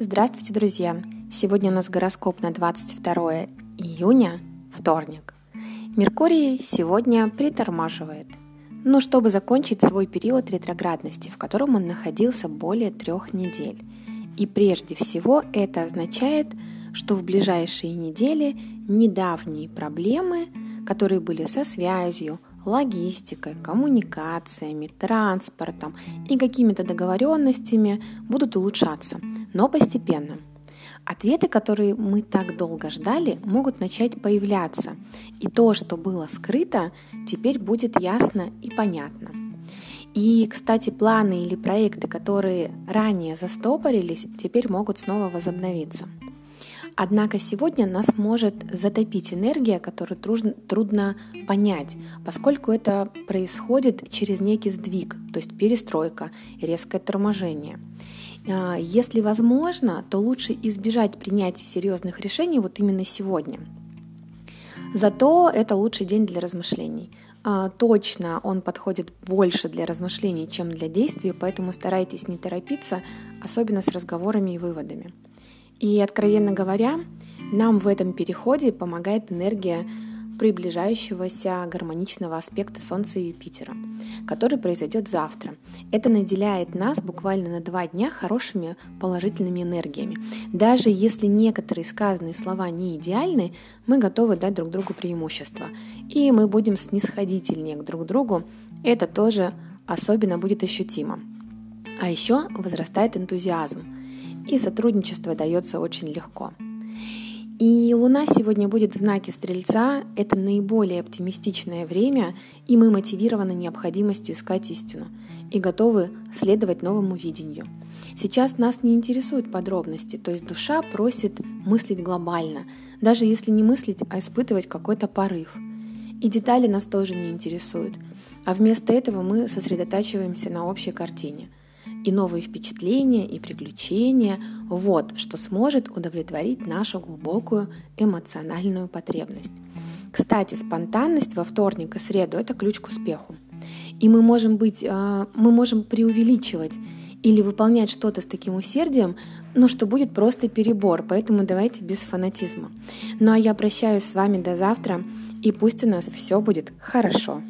Здравствуйте, друзья! Сегодня у нас гороскоп на 22 июня, вторник. Меркурий сегодня притормаживает, но чтобы закончить свой период ретроградности, в котором он находился более трех недель. И прежде всего это означает, что в ближайшие недели недавние проблемы, которые были со связью, логистикой, коммуникациями, транспортом и какими-то договоренностями будут улучшаться, но постепенно. Ответы, которые мы так долго ждали, могут начать появляться, и то, что было скрыто, теперь будет ясно и понятно. И, кстати, планы или проекты, которые ранее застопорились, теперь могут снова возобновиться. Однако сегодня нас может затопить энергия, которую трудно, трудно понять, поскольку это происходит через некий сдвиг, то есть перестройка, резкое торможение. А, если возможно, то лучше избежать принятия серьезных решений вот именно сегодня. Зато это лучший день для размышлений. А, точно он подходит больше для размышлений, чем для действий, поэтому старайтесь не торопиться, особенно с разговорами и выводами. И, откровенно говоря, нам в этом переходе помогает энергия приближающегося гармоничного аспекта Солнца и Юпитера, который произойдет завтра. Это наделяет нас буквально на два дня хорошими положительными энергиями. Даже если некоторые сказанные слова не идеальны, мы готовы дать друг другу преимущество. И мы будем снисходительнее к друг другу. Это тоже особенно будет ощутимо. А еще возрастает энтузиазм – и сотрудничество дается очень легко. И Луна сегодня будет в знаке Стрельца. Это наиболее оптимистичное время, и мы мотивированы необходимостью искать истину и готовы следовать новому видению. Сейчас нас не интересуют подробности, то есть душа просит мыслить глобально, даже если не мыслить, а испытывать какой-то порыв. И детали нас тоже не интересуют, а вместо этого мы сосредотачиваемся на общей картине – и новые впечатления и приключения – вот что сможет удовлетворить нашу глубокую эмоциональную потребность. Кстати, спонтанность во вторник и среду – это ключ к успеху. И мы можем, быть, а, мы можем преувеличивать или выполнять что-то с таким усердием, ну что будет просто перебор, поэтому давайте без фанатизма. Ну а я прощаюсь с вами до завтра, и пусть у нас все будет хорошо.